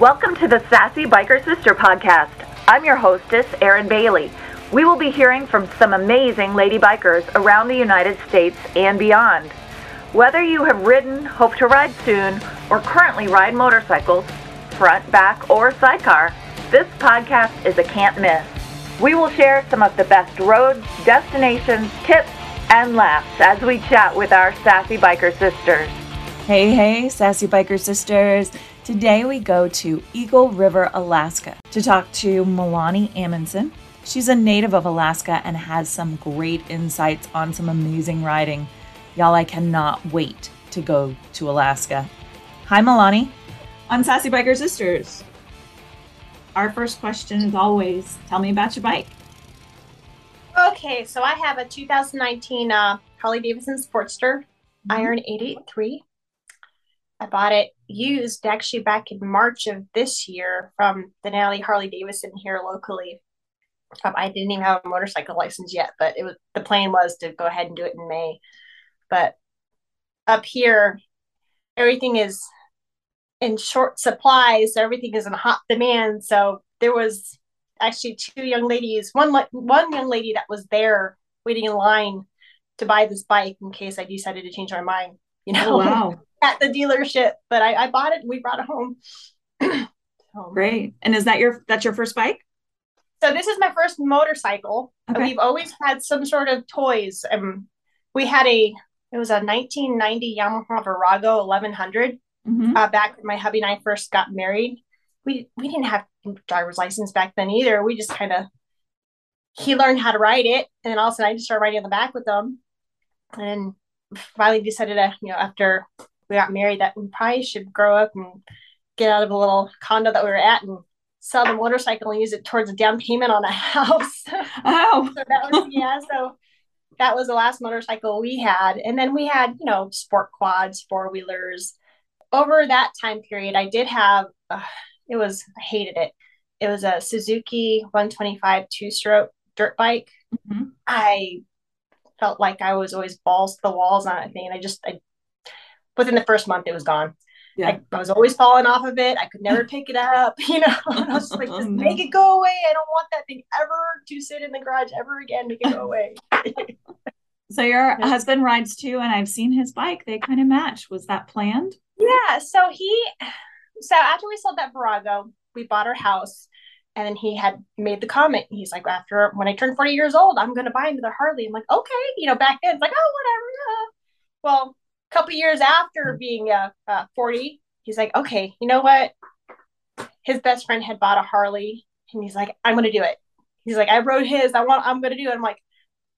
Welcome to the Sassy Biker Sister podcast. I'm your hostess, Erin Bailey. We will be hearing from some amazing lady bikers around the United States and beyond. Whether you have ridden, hope to ride soon, or currently ride motorcycles, front, back, or sidecar, this podcast is a can't miss. We will share some of the best roads, destinations, tips, and laughs as we chat with our sassy biker sisters. Hey, hey, sassy biker sisters. Today we go to Eagle River, Alaska to talk to Melonnie Amundson. She's a native of Alaska and has some great insights on some amazing riding. Y'all, I cannot wait to go to Alaska. Hi, Melonnie. I'm Sassy Biker Sisters. Our first question is always tell me about your bike. Okay, so I have a 2019 uh, Harley Davidson Sportster mm-hmm. Iron 883. I bought it used actually back in March of this year from Denali Harley Davidson here locally. Um, I didn't even have a motorcycle license yet, but it was the plan was to go ahead and do it in May. But up here, everything is in short supply, so everything is in hot demand. So there was actually two young ladies, one one young lady that was there waiting in line to buy this bike in case I decided to change my mind. You know, oh, wow. at the dealership, but I, I bought it and we brought it home. Great. And is that your that's your first bike? So this is my first motorcycle. Okay. We've always had some sort of toys. Um, we had a it was a 1990 Yamaha Virago 1100 mm-hmm. uh, back when my hubby and I first got married. We we didn't have driver's license back then either. We just kind of he learned how to ride it, and then all of a sudden I just started riding on the back with them, and finally decided to you know after we got married that we probably should grow up and get out of a little condo that we were at and sell the motorcycle and use it towards a down payment on a house. Oh, so that was yeah. So that was the last motorcycle we had, and then we had you know sport quads, four wheelers. Over that time period, I did have. Uh, it was I hated it. It was a Suzuki 125 two stroke dirt bike. Mm-hmm. I felt like I was always balls to the walls on that thing. And I just I within the first month it was gone. Yeah. I, I, was always falling off of it. I could never pick it up, you know. I was like, just make it go away. I don't want that thing ever to sit in the garage ever again. Make it go away. so your yeah. husband rides too, and I've seen his bike. They kind of match. Was that planned? Yeah. So he so after we sold that Virago, we bought our house. And then he had made the comment. He's like, after when I turn 40 years old, I'm gonna buy another Harley. I'm like, okay, you know, back then it's like, oh, whatever. Yeah. Well, a couple years after being uh, uh, 40, he's like, okay, you know what? His best friend had bought a Harley, and he's like, I'm gonna do it. He's like, I rode his. I want. I'm gonna do it. I'm like,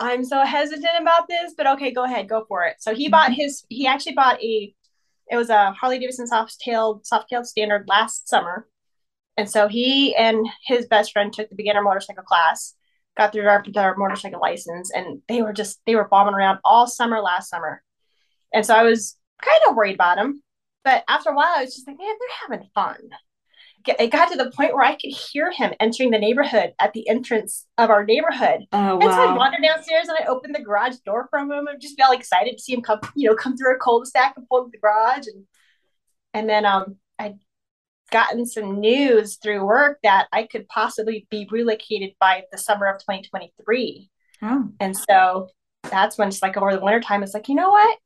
I'm so hesitant about this, but okay, go ahead, go for it. So he bought his. He actually bought a. It was a Harley Davidson soft tailed soft tailed standard last summer, and so he and his best friend took the beginner motorcycle class, got their, their motorcycle license, and they were just they were bombing around all summer last summer. And so I was kind of worried about him. But after a while, I was just like, man, they're having fun. It got to the point where I could hear him entering the neighborhood at the entrance of our neighborhood. Oh, wow. And so I wandered downstairs and I opened the garage door for him and just felt excited to see him come, you know, come through a cul-de-sac and pull into the garage. And and then um I'd gotten some news through work that I could possibly be relocated by the summer of 2023. Oh. And so that's when it's like over the winter time, it's like, you know what?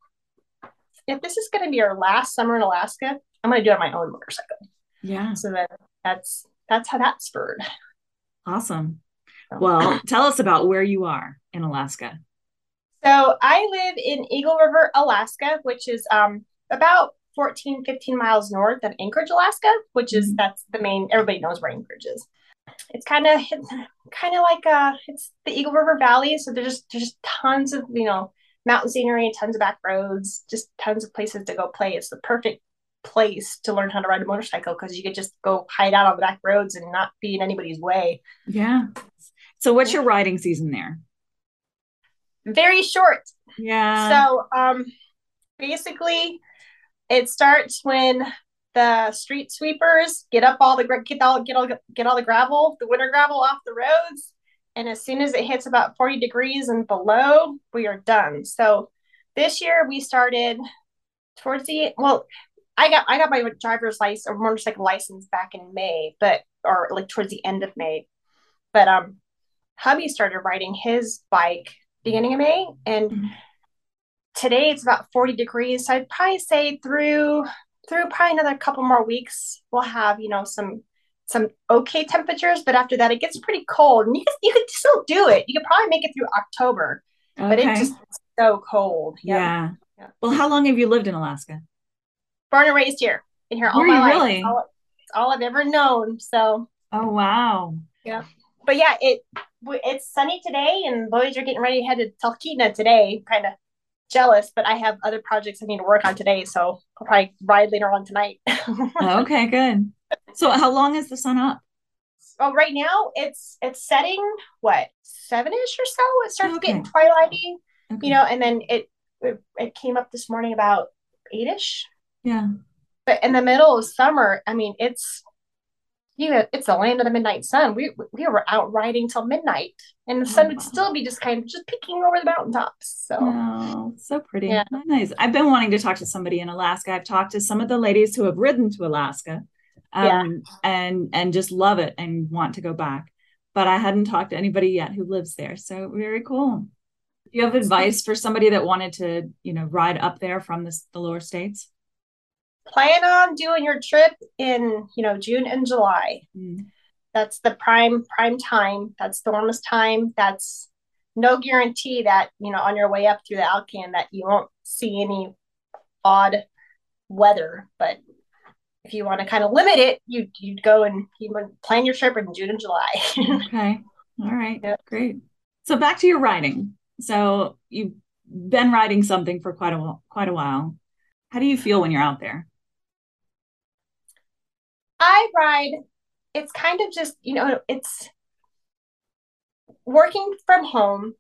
if this is going to be our last summer in Alaska, I'm going to do it on my own motorcycle. Yeah. So that that's that's how that spurred. Awesome. Well, tell us about where you are in Alaska. So I live in Eagle River, Alaska, which is um, about 14, 15 miles north of Anchorage, Alaska, which is mm-hmm. that's the main. Everybody knows where Anchorage is. It's kind of kind of like uh, it's the Eagle River Valley. So there's just there's just tons of you know mountain scenery, tons of back roads, just tons of places to go play. It's the perfect place to learn how to ride a motorcycle because you could just go hide out on the back roads and not be in anybody's way. Yeah. So what's your riding season there? Very short. Yeah. So um basically it starts when the street sweepers get up all the get all get all get all the gravel, the winter gravel off the roads and as soon as it hits about 40 degrees and below, we are done. So this year we started towards the well, I got I got my driver's license or motorcycle license back in May, but or like towards the end of May. But um hubby started riding his bike beginning of May and Mhm. Today it's about 40 degrees. So I'd probably say through through probably another couple more weeks we'll have, you know, some some okay temperatures, but after that it gets pretty cold. And you can you could still do it. You could probably make it through October, but it just it's so cold. Yeah. Yeah. Well, how long have you lived in Alaska? Born and raised here. In here all Were my you life. really? It's all, it's all I've ever known. So Oh wow. Yeah. But yeah, it it's sunny today, and boys are getting ready to head to Talkeetna today. Kind of jealous, but I have other projects I need to work on today, so I'll probably ride later on tonight. Oh, okay, good. So how long is the sun up? well, right now it's it's setting what seven ish or so. It starts Okay. getting twilighty, Okay. you know, and then it, it it came up this morning about eight ish. Yeah. But in the middle of summer, I mean, it's you know, it's the land of the midnight sun. We we were out riding till midnight, and the sun Oh, would still be just kind of just peeking over the mountaintops. So Oh, so pretty. Yeah. Nice. I've been wanting to talk to somebody in Alaska. I've talked to some of the ladies who have ridden to Alaska Yeah. um, and and just love it and want to go back. But I hadn't talked to anybody yet who lives there. So very cool. Do you have advice for somebody that wanted to, you know, ride up there from this, the lower states? Plan on doing your trip in you know June and July. Mm. That's the prime prime time. That's the warmest time. That's no guarantee that you know on your way up through the Alcan that you won't see any odd weather. But if you want to kind of limit it, you you'd go and you would plan your trip in June and July. Okay. All right. Yeah. Great. So back to your riding. So you've been riding something for quite a while, quite a while. How do you feel when you're out there? I ride, it's kind of just, you know, it's working from home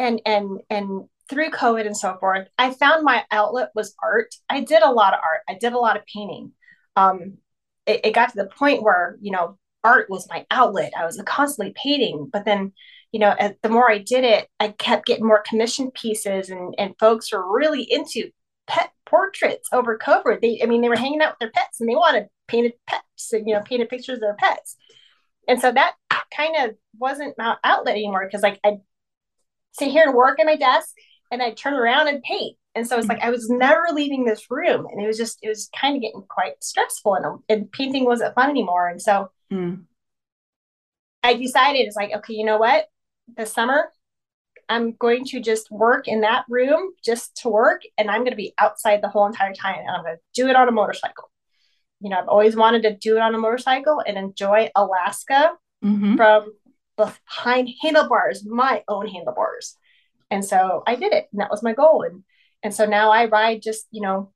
and and and through COVID and so forth, I found my outlet was art. I did a lot of art. I did a lot of painting. Um, it, it got to the point where, you know, art was my outlet. I was constantly painting, but then, you know, as, the more I did it, I kept getting more commission pieces and and folks were really into pet portraits over COVID. They, I mean, they were hanging out with their pets and they wanted painted pets you know, painted pictures of their pets. And so that kind of wasn't my outlet anymore because like I'd sit here and work at my desk and I'd turn around and paint. And so it's like I was never leaving this room. And it was just, it was kind of getting quite stressful and, and painting wasn't fun anymore. And so Mm. I decided it's like, okay, you know what? This summer, I'm going to just work in that room just to work, and I'm going to be outside the whole entire time, and I'm going to do it on a motorcycle. You know, I've always wanted to do it on a motorcycle and enjoy Alaska Mhm. from behind handlebars, my own handlebars. And so I did it, and that was my goal. And and so now I ride just, you know,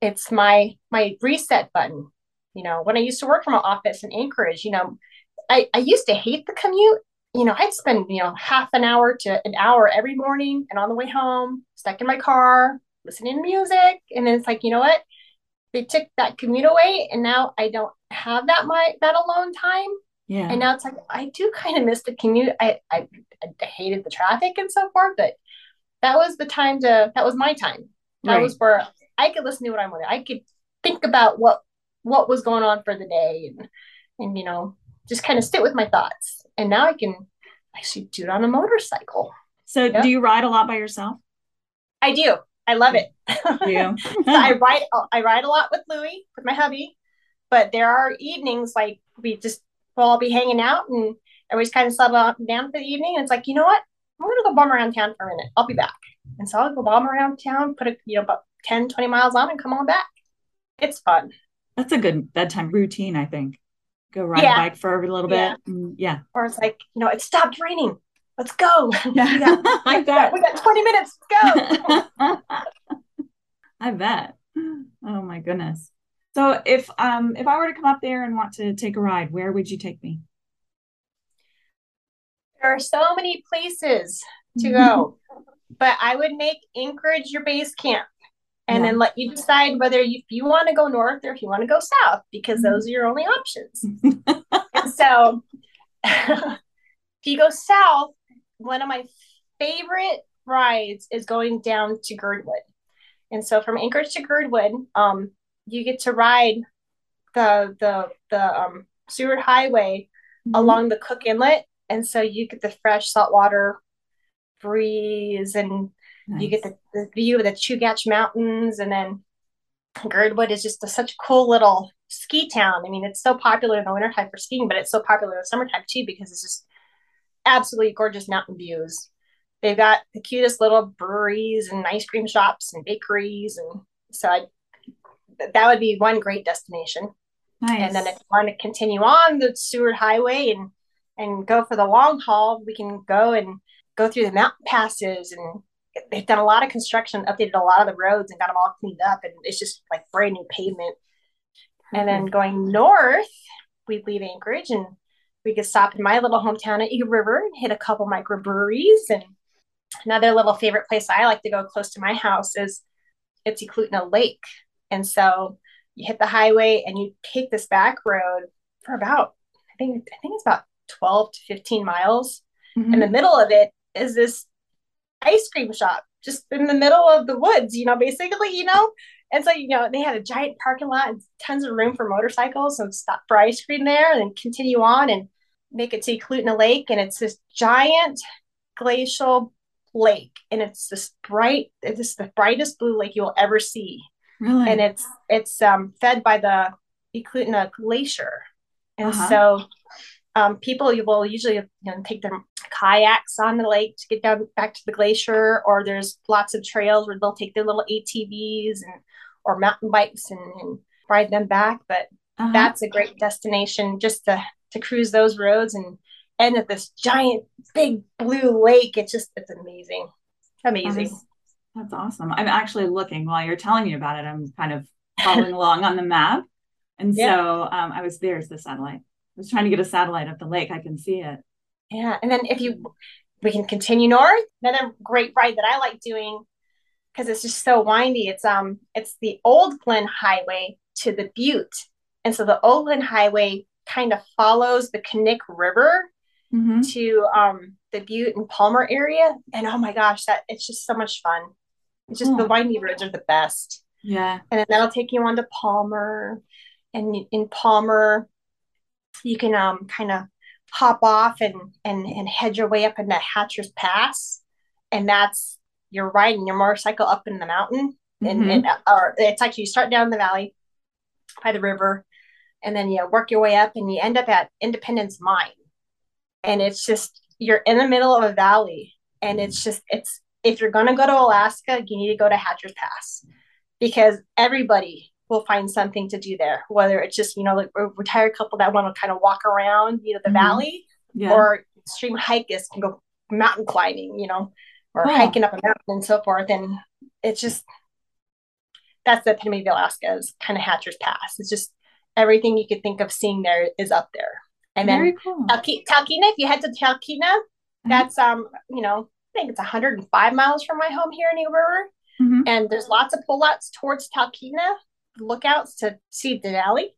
it's my my reset button. You know, when I used to work from an office in Anchorage, you know, I, I used to hate the commute. You know, I'd spend, you know, half an hour to an hour every morning and on the way home, stuck in my car, listening to music. And then it's like, you know what? They took that commute away and now I don't have that my that alone time. Yeah. And now it's like I do kind of miss the commute. I, I I hated the traffic and so forth, but that was the time to that was my time. That Right. was where I could listen to what I wanted. I could think about what what was going on for the day and and you know just kind of sit with my thoughts. And now I can actually do it on a motorcycle. So Yeah. do you ride a lot by yourself? I do. I love it. Do you? I ride I ride a lot with Louie, with my hubby, but there are evenings like we just we'll all be hanging out and everybody's kind of settle down for the evening. And it's like, you know what? I'm gonna go bum around town for a minute. I'll be back. And so I'll go bum around town, put a you know about 10, 20 miles on and come on back. It's fun. That's a good bedtime routine, I think. Go ride Yeah. a bike for a little bit. Mm, Yeah. Or it's like, you know, it stopped raining. Let's go. Yeah. we, got, I bet. we got 20 minutes. Let's go. I bet. Oh my goodness. So if um if I were to come up there and want to take a ride, where would you take me? there are so many places to go. but I would make Anchorage your base camp and Yeah. then let you decide whether you, if you want to go north or if you want to go south because Mhm. those are your only options. and so if you go south, one of my favorite rides is going down to Girdwood. And so from Anchorage to Girdwood, um, you get to ride the the the um, Seward Highway mm-hmm. along the Cook Inlet, and so you get the fresh saltwater breeze, and nice. you get the, the view of the Chugach Mountains, and then Girdwood is just a, such a cool little ski town. I mean, it's so popular in the wintertime for skiing, but it's so popular in the summertime too because it's just absolutely gorgeous mountain views. They've got the cutest little breweries and ice cream shops and bakeries, and so I, that would be one great destination. Nice. And then if you want to continue on the Seward Highway and and go for the long haul, we can go and go through the mountain passes and they've done a lot of construction, updated a lot of the roads and got them all cleaned up, and it's just like brand new pavement. Mm-hmm. And then going north, we leave Anchorage and we could stop in my little hometown at Eagle River and hit a couple microbreweries. And another little favorite place I like to go close to my house is it's Eklutna Lake. And so you hit the highway and you take this back road for about, I think, I think it's about 12 to 15 miles. Mm-hmm. In the middle of it is this ice cream shop just in the middle of the woods, you know, basically, you know. And so, you know, they had a giant parking lot and tons of room for motorcycles. So stop for ice cream there and then continue on and make it to Eklutna Lake. And it's this giant glacial lake. And it's this bright, it's the brightest blue lake you will ever see. Really? And it's it's um, fed by the Eklutna Glacier. And uh-huh. so um, people will usually you know, take their kayaks on the lake to get down back to the glacier, or there's lots of trails where they'll take their little ATVs and or mountain bikes and, and ride them back. But uh-huh. that's a great destination just to to cruise those roads and end at this giant big blue lake. It's just it's amazing, amazing. That is, that's awesome. I'm actually looking while you're telling me about it. I'm kind of following along on the map, and yeah. so um, I was there's the satellite. I was trying to get a satellite of the lake. I can see it. Yeah. And then if you, we can continue north. Another great ride that I like doing because it's just so windy. It's um, it's the Old Glen Highway to the Butte, and so the Old Glen Highway kind of follows the Knik River mm-hmm. to um the Butte and Palmer area. And oh my gosh, that it's just so much fun. It's just oh. the windy roads are the best. Yeah. And then that'll take you on to Palmer. And in Palmer, you can um kind of hop off and and and head your way up into Hatcher's Pass, and that's you're riding your motorcycle up in the mountain, and, mm-hmm. and or it's like you start down the valley by the river, and then you work your way up, and you end up at Independence Mine, and it's just you're in the middle of a valley, and it's just it's if you're gonna go to Alaska, you need to go to Hatcher's Pass because everybody will find something to do there, whether it's just, you know, like a retired couple that want to kind of walk around, you know, the mm-hmm. valley yeah. or extreme hikers can go mountain climbing, you know, or oh. hiking up a mountain and so forth. And it's just, that's the epitome of Alaska is kind of Hatcher's Pass. It's just everything you could think of seeing there is up there. And Very then cool. Talkeetna, if you head to Talkeetna, mm-hmm. that's, um, you know, I think it's 105 miles from my home here in Eagle River. Mm-hmm. And there's lots of pullouts towards Talkeetna lookouts to see the valley.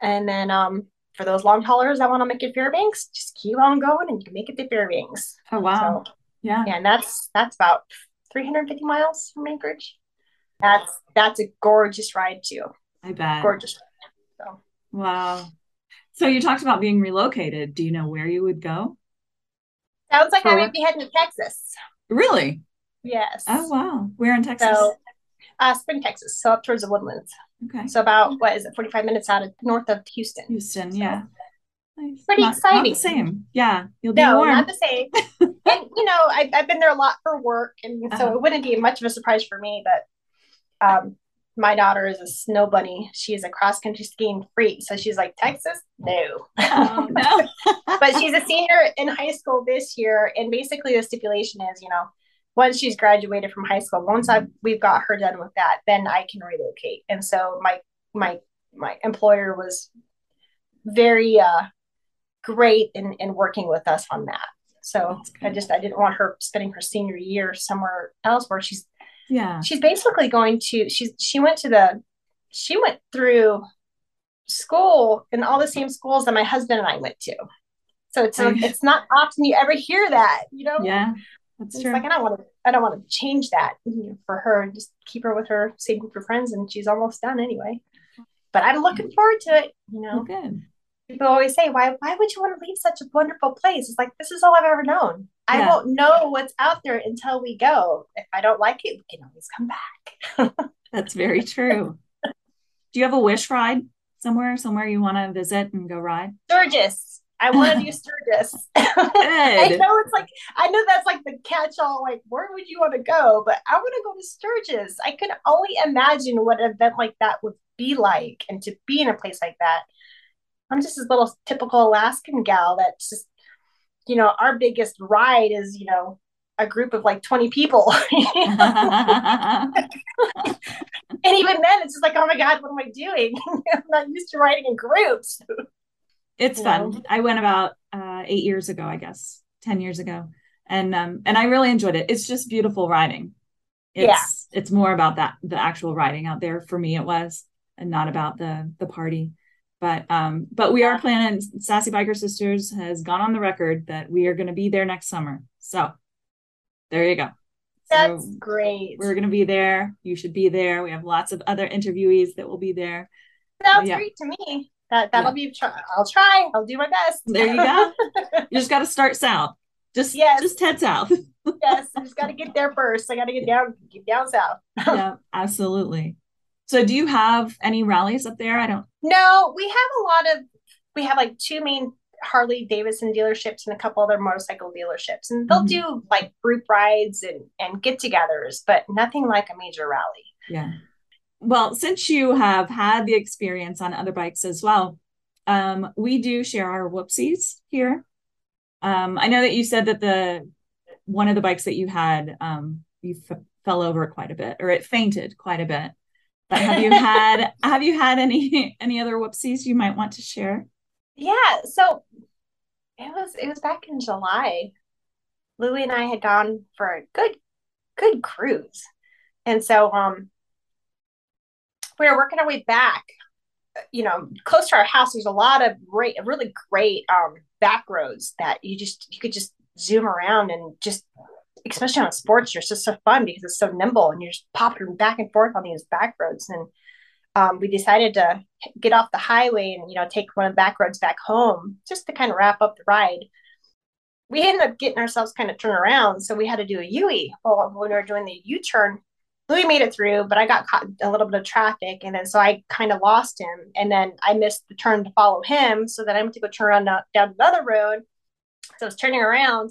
And then um, for those long haulers that want to make it Fairbanks, just keep on going and you can make it to Fairbanks. Oh wow. So, yeah. Yeah, and that's that's about 350 miles from Anchorage. That's that's a gorgeous ride too. I bet. Gorgeous. Ride, so wow. So you talked about being relocated. Do you know where you would go? Sounds like For I might be heading to Texas. Really? Yes. Oh wow. Where in Texas? So uh, Spring, Texas, so up towards the woodlands. Okay. So about what is it, forty five minutes out of north of Houston. Houston, so, yeah. Pretty not, exciting. Not the same. Yeah, you'll be no, warm. not the same. and you know, I, I've been there a lot for work, and so uh-huh. it wouldn't be much of a surprise for me. But um, my daughter is a snow bunny. She is a cross country skiing freak, so she's like Texas, no. Oh, no. but she's a senior in high school this year, and basically the stipulation is, you know, once she's graduated from high school, once I've we've got her done with that, then I can relocate. And so my my my employer was very uh, great in in working with us on that. So I just I didn't want her spending her senior year somewhere else where she's yeah she's basically going to she's she went to the she went through school in all the same schools that my husband and I went to. So it's it's not often you ever hear that, you know. Yeah. That's it's true. like I don't want to I don't want to change that for her and just keep her with her same group of friends. And she's almost done anyway. But I'm looking forward to it. You know, Oh, good. People always say, "Why? Why would you want to leave such a wonderful place?" It's like this is all I've ever known. I Yeah. won't know what's out there until we go. If I don't like it, we can always come back. That's very true. Do you have a wish ride somewhere, somewhere you want to visit and go ride? Sturgis. I want to do Sturgis. I know it's like I know that's like the catch-all. Like, where would you want to go? But I want to go to Sturgis. I can only imagine what an event like that would be like, and to be in a place like that. I'm just this little typical Alaskan gal that's just, you know, our biggest ride is, you know, a group of like 20 people. And even then, it's just like, oh my God, what am I doing? I'm not used to riding in groups. it's You fun. know? I went about uh, eight years ago, I guess, ten years ago, and um, and I really enjoyed it. It's just beautiful riding. It's it's more about that the actual riding out there for me. It was, and not about the the party. But um, but we are planning. Sassy Biker Sisters has gone on the record that we are going to be there next summer. So there you go. That's So great. we're going to be there. You should be there. We have lots of other interviewees that will be there. Sounds yeah. great to me. That that'll be. Try- I'll try. I'll do my best. There you go. You just got to start south. Just Yes. just head south. yes, I just got to get there first. I got to get down, get down south. yeah, absolutely. So do you have any rallies up there? I don't. No, we have a lot of. We have like two main Harley Davidson dealerships and a couple other motorcycle dealerships, and they'll Mhm. do like group rides and and get-togethers, but nothing like a major rally. Yeah. Well, since you have had the experience on other bikes as well, um, we do share our whoopsies here. Um, I know that you said that the one of the bikes that you had, um, you f- fell over quite a bit, or it fainted quite a bit. But have you had have you had any any other whoopsies you might want to share? Yeah, so it was it was back in July. Louie and I had gone for a good good cruise. And so um we were working our way back. You know, close to our house, there's a lot of great, really great um back roads that you just you could just zoom around and just especially on sports, you're just so fun because it's so nimble and you're just popping back and forth on these back roads. And um, we decided to get off the highway and you know take one of the back roads back home just to kind of wrap up the ride. We ended up getting ourselves kind of turned around, so we had to do a U-E. Well, when we were doing the U-turn, Louis made it through, but I got caught a little bit of traffic, and then so I kind of lost him, and then I missed the turn to follow him, so then I went to go turn around down another road. So I was turning around,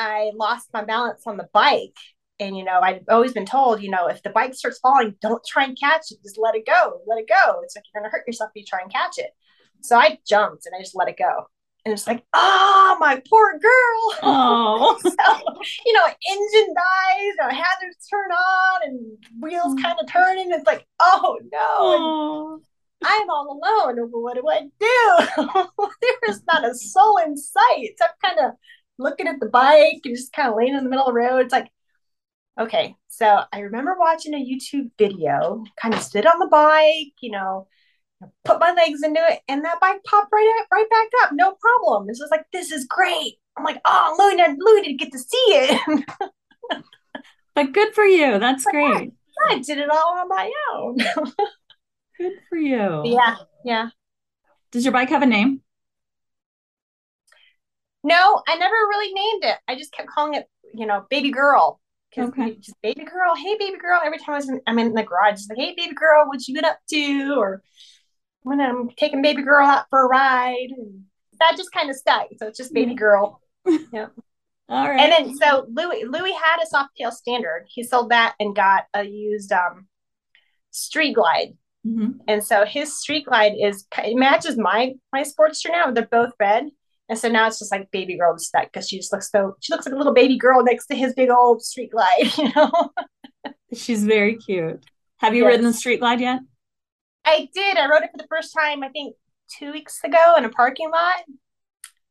I lost my balance on the bike. And, you know, I'd always been told, you know, if the bike starts falling, don't try and catch it. Just let it go. Let it go. It's like you're going to hurt yourself if you try and catch it. So I jumped and I just let it go. And it's like, oh, my poor girl. Oh, so, you know, engine dies, you know, hazards turn on and wheels mm. kind of turning. It's like, oh, no. And oh. I'm all alone. What do I do? There's not a soul in sight. So I'm kind of looking at the bike and just kind of laying in the middle of the road. It's like, okay. So I remember watching a YouTube video, kind of stood on the bike, you know, put my legs into it, and that bike popped right up, right back up. No problem. This was like, this is great. I'm like, oh, Luna, Luna didn't get to see it. But good for you. That's great. I did it all on my own. Good for you. yeah. Yeah. Does your bike have a name? No, I never really named it. I just kept calling it, you know, baby girl. Because Okay. just baby girl, hey baby girl. Every time I was in, I'm in the garage, it's like, hey baby girl, what you been up to? Or when I'm taking baby girl out for a ride. And that just kind of stuck. So it's just baby girl. Yeah. All right. And then so Louis Louis had a soft tail standard. He sold that and got a used um street glide. Mhm. And so his street glide is it matches my my Sportster now. They're both red, and so now it's just like baby girl spec because she just looks so she looks like a little baby girl next to his big old street glide. You know, She's very cute. Have you Yes. ridden the street glide yet? I did. I rode it for the first time. I think two weeks ago in a parking lot,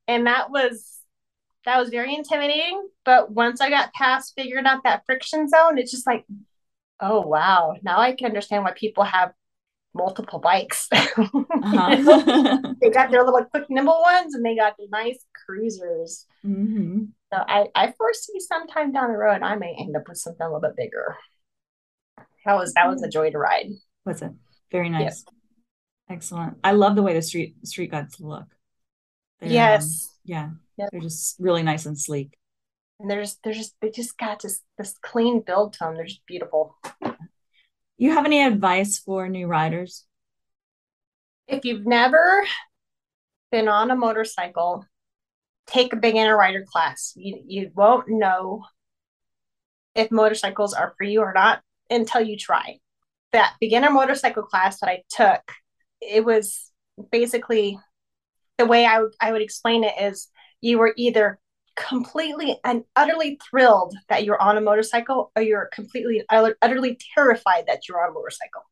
and that was that was very intimidating. But once I got past figuring out that friction zone, it's just like, oh wow, now I can understand why people have multiple bikes. Uh-huh. they got their little quick nimble ones and they got the nice cruisers hmm So I, I foresee sometime down the road I may end up with something a little bit bigger. That was that was a joy to ride. Was it? Very nice. Excellent. I love the way the street street glides look. They're, um, yes. yeah. Yep. They're just really nice and sleek. And there's there's just they just got just this clean build to them. They're just beautiful. You have any advice for new riders? If you've never been on a motorcycle, take a beginner rider class. You you won't know if motorcycles are for you or not until you try. That beginner motorcycle class that I took, it was basically the way I would I would explain it is you were either completely and utterly thrilled that you're on a motorcycle or you're completely utterly terrified that you're on a motorcycle.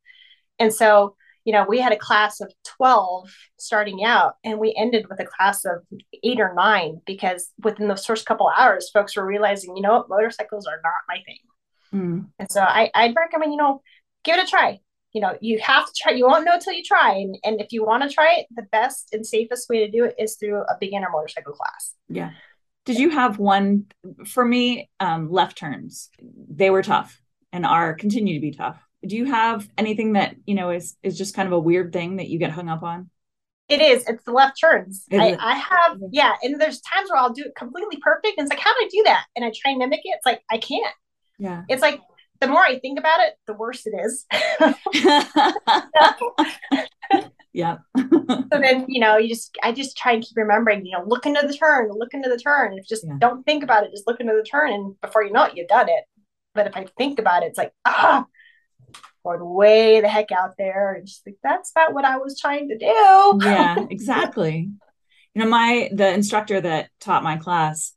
And so you know, we had a class of 12 starting out, and we ended with a class of eight or nine because within those first couple hours, folks were realizing, you know what, motorcycles are not my thing. Mm. And so I, I'd recommend, you know, give it a try. You know, you have to try, you won't know till you try. And, and if you want to try it, the best and safest way to do it is through a beginner motorcycle class. Yeah. Did you have one for me? Um, left turns, they were tough and are continue to be tough. Do you have anything that you know is is just kind of a weird thing that you get hung up on? It is. It's the left turns. I. I have yeah and there's times where i'll do it completely perfect and it's like how do i do that? And i try and mimic it. It's like i can't. Yeah. It's like the more i think about it the worse it is yeah. So then you know you just i just try and keep remembering you know look into the turn look into the turn. If just Yeah. don't think about it just look into the turn and before you know it you've done it. But if i think about it it's like ah going way the heck out there and just like that's not what i was trying to do. Yeah exactly. You know my the instructor that taught my class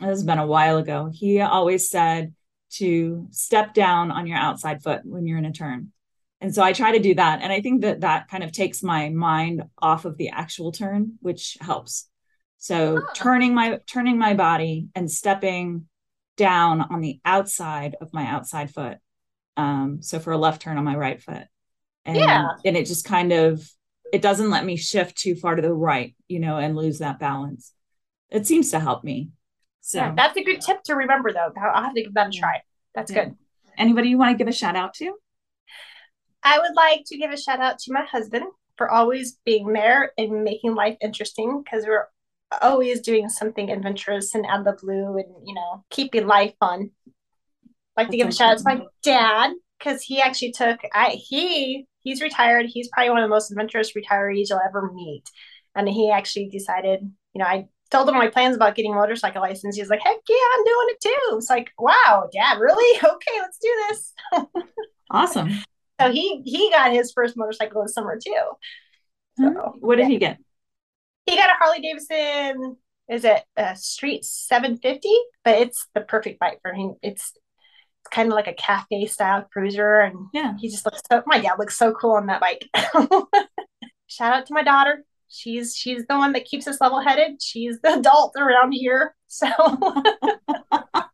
this has been a while ago he always said to step down on your outside foot when you're in a turn and so i try to do that. And i think that that kind of takes my mind off of the actual turn which helps. So Ah. turning my turning my body and stepping down on the outside of my outside foot um so for a left turn on my right foot. And Yeah. and it just kind of it doesn't let me shift too far to the right you know and lose that balance. It seems to help me. So yeah, that's a good tip to remember though. I'll have to give that a try. That's Yeah. good. Anybody you want to give a shout out to i would like to give a shout out to my husband for always being there and making life interesting because we're always doing something adventurous and out of the blue and you know keeping life fun like to give a shout out to my dad because he actually took I he he's retired. He's probably one of the most adventurous retirees you'll ever meet. And he actually decided, you know, I told him my plans about getting a motorcycle license. He was like, heck yeah, I'm doing it too. It's like, wow, dad, really? Okay, let's do this. awesome So he he got his first motorcycle this summer too. So hmm. what did yeah. he get he got a Harley Davidson. Is it a Street 750? But it's the perfect bike for him. It's it's kind of like a cafe style cruiser, and yeah he just looks so. My dad looks so cool on that bike. Shout out to my daughter. She's she's the one that keeps us level headed. She's the adult around here, so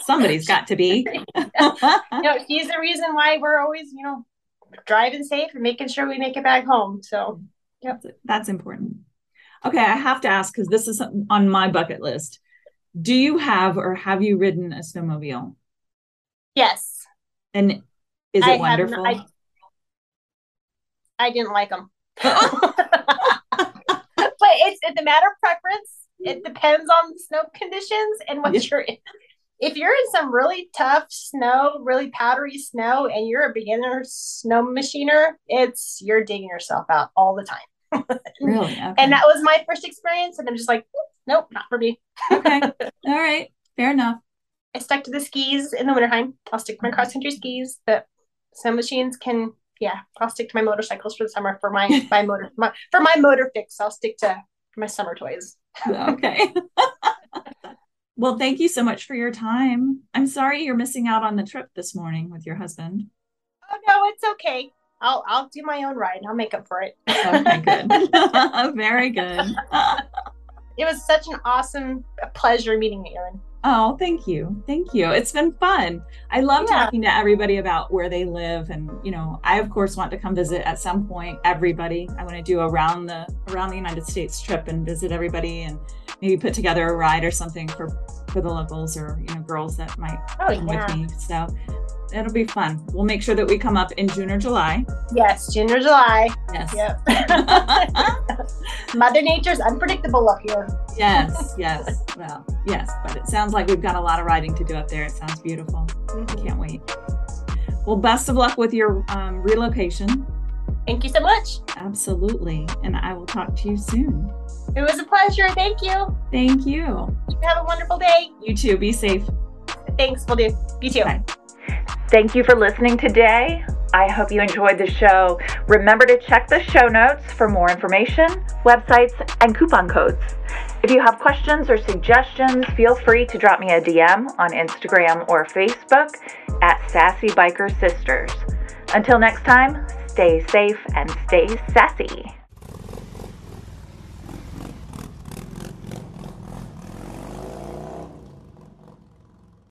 somebody's got to be know she's the reason why we're always you know driving safe and making sure we make it back home. So That's, that's important. Okay, I have to ask because this is on my bucket list. Do you have or have you ridden a snowmobile? yes, And is it I have wonderful? I didn't like them. Oh. but it's it's a matter of preference. It depends on the snow conditions and what Yeah. you're in. If you're in some really tough snow, really powdery snow, and you're a beginner snow machiner, it's you're digging yourself out all the time. really? Okay. And that was my first experience, and I'm just like, nope, not for me. okay. All right. Fair enough. I stuck to the skis in the wintertime. I'll stick to my cross country skis, but snow machines can yeah, I'll stick to my motorcycles for the summer for my my motor my, for my motor fix. I'll stick to my summer toys. Okay. Well, thank you so much for your time. I'm sorry you're missing out on the trip this morning with your husband. Oh no, it's okay. I'll I'll do my own ride. I'll make up for it. Okay, good. Very good. it was such an awesome pleasure meeting you, Erin. Oh, thank you. Thank you. It's been fun. I love Yeah. talking to everybody about where they live and, you know, I of course want to come visit at some point everybody. I want to do around the around the United States trip and visit everybody and maybe put together a ride or something for for the locals or you know girls that might Oh, come yeah. with me. So it'll be fun. We'll make sure that we come up in June or July. Yes, June or July. Yes. Yep. Mother Nature's unpredictable up here. yes. Yes. Well, yes. But it sounds like we've got a lot of riding to do up there. It sounds beautiful. Can't wait. Well, best of luck with your um, relocation. Thank you so much. Absolutely. And I will talk to you soon. It was a pleasure. Thank you. Thank you. Have a wonderful day. You too. Be safe. Thanks. We'll do. You too. Bye. Thank you for listening today. I hope you enjoyed the show. Remember to check the show notes for more information, websites, and coupon codes. If you have questions or suggestions, feel free to drop me a DM on Instagram or Facebook at Sassy Biker Sisters. Until next time, stay safe and stay sassy.